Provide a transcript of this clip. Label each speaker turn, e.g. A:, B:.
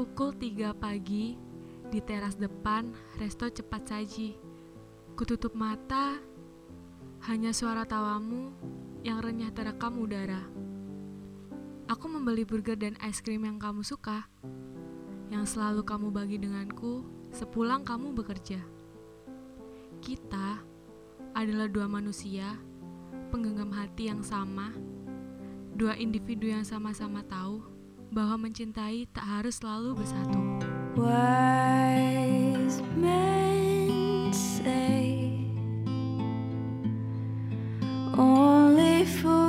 A: Pukul 3 pagi, di teras depan resto cepat saji. Kututup mata, hanya suara tawamu yang renyah terekam udara. Aku membeli burger dan es krim yang kamu suka, yang selalu kamu bagi denganku sepulang kamu bekerja. Kita adalah dua manusia, penggenggam hati yang sama, dua individu yang sama-sama tahu bahwa mencintai tak harus selalu bersatu.
B: Wise men say only for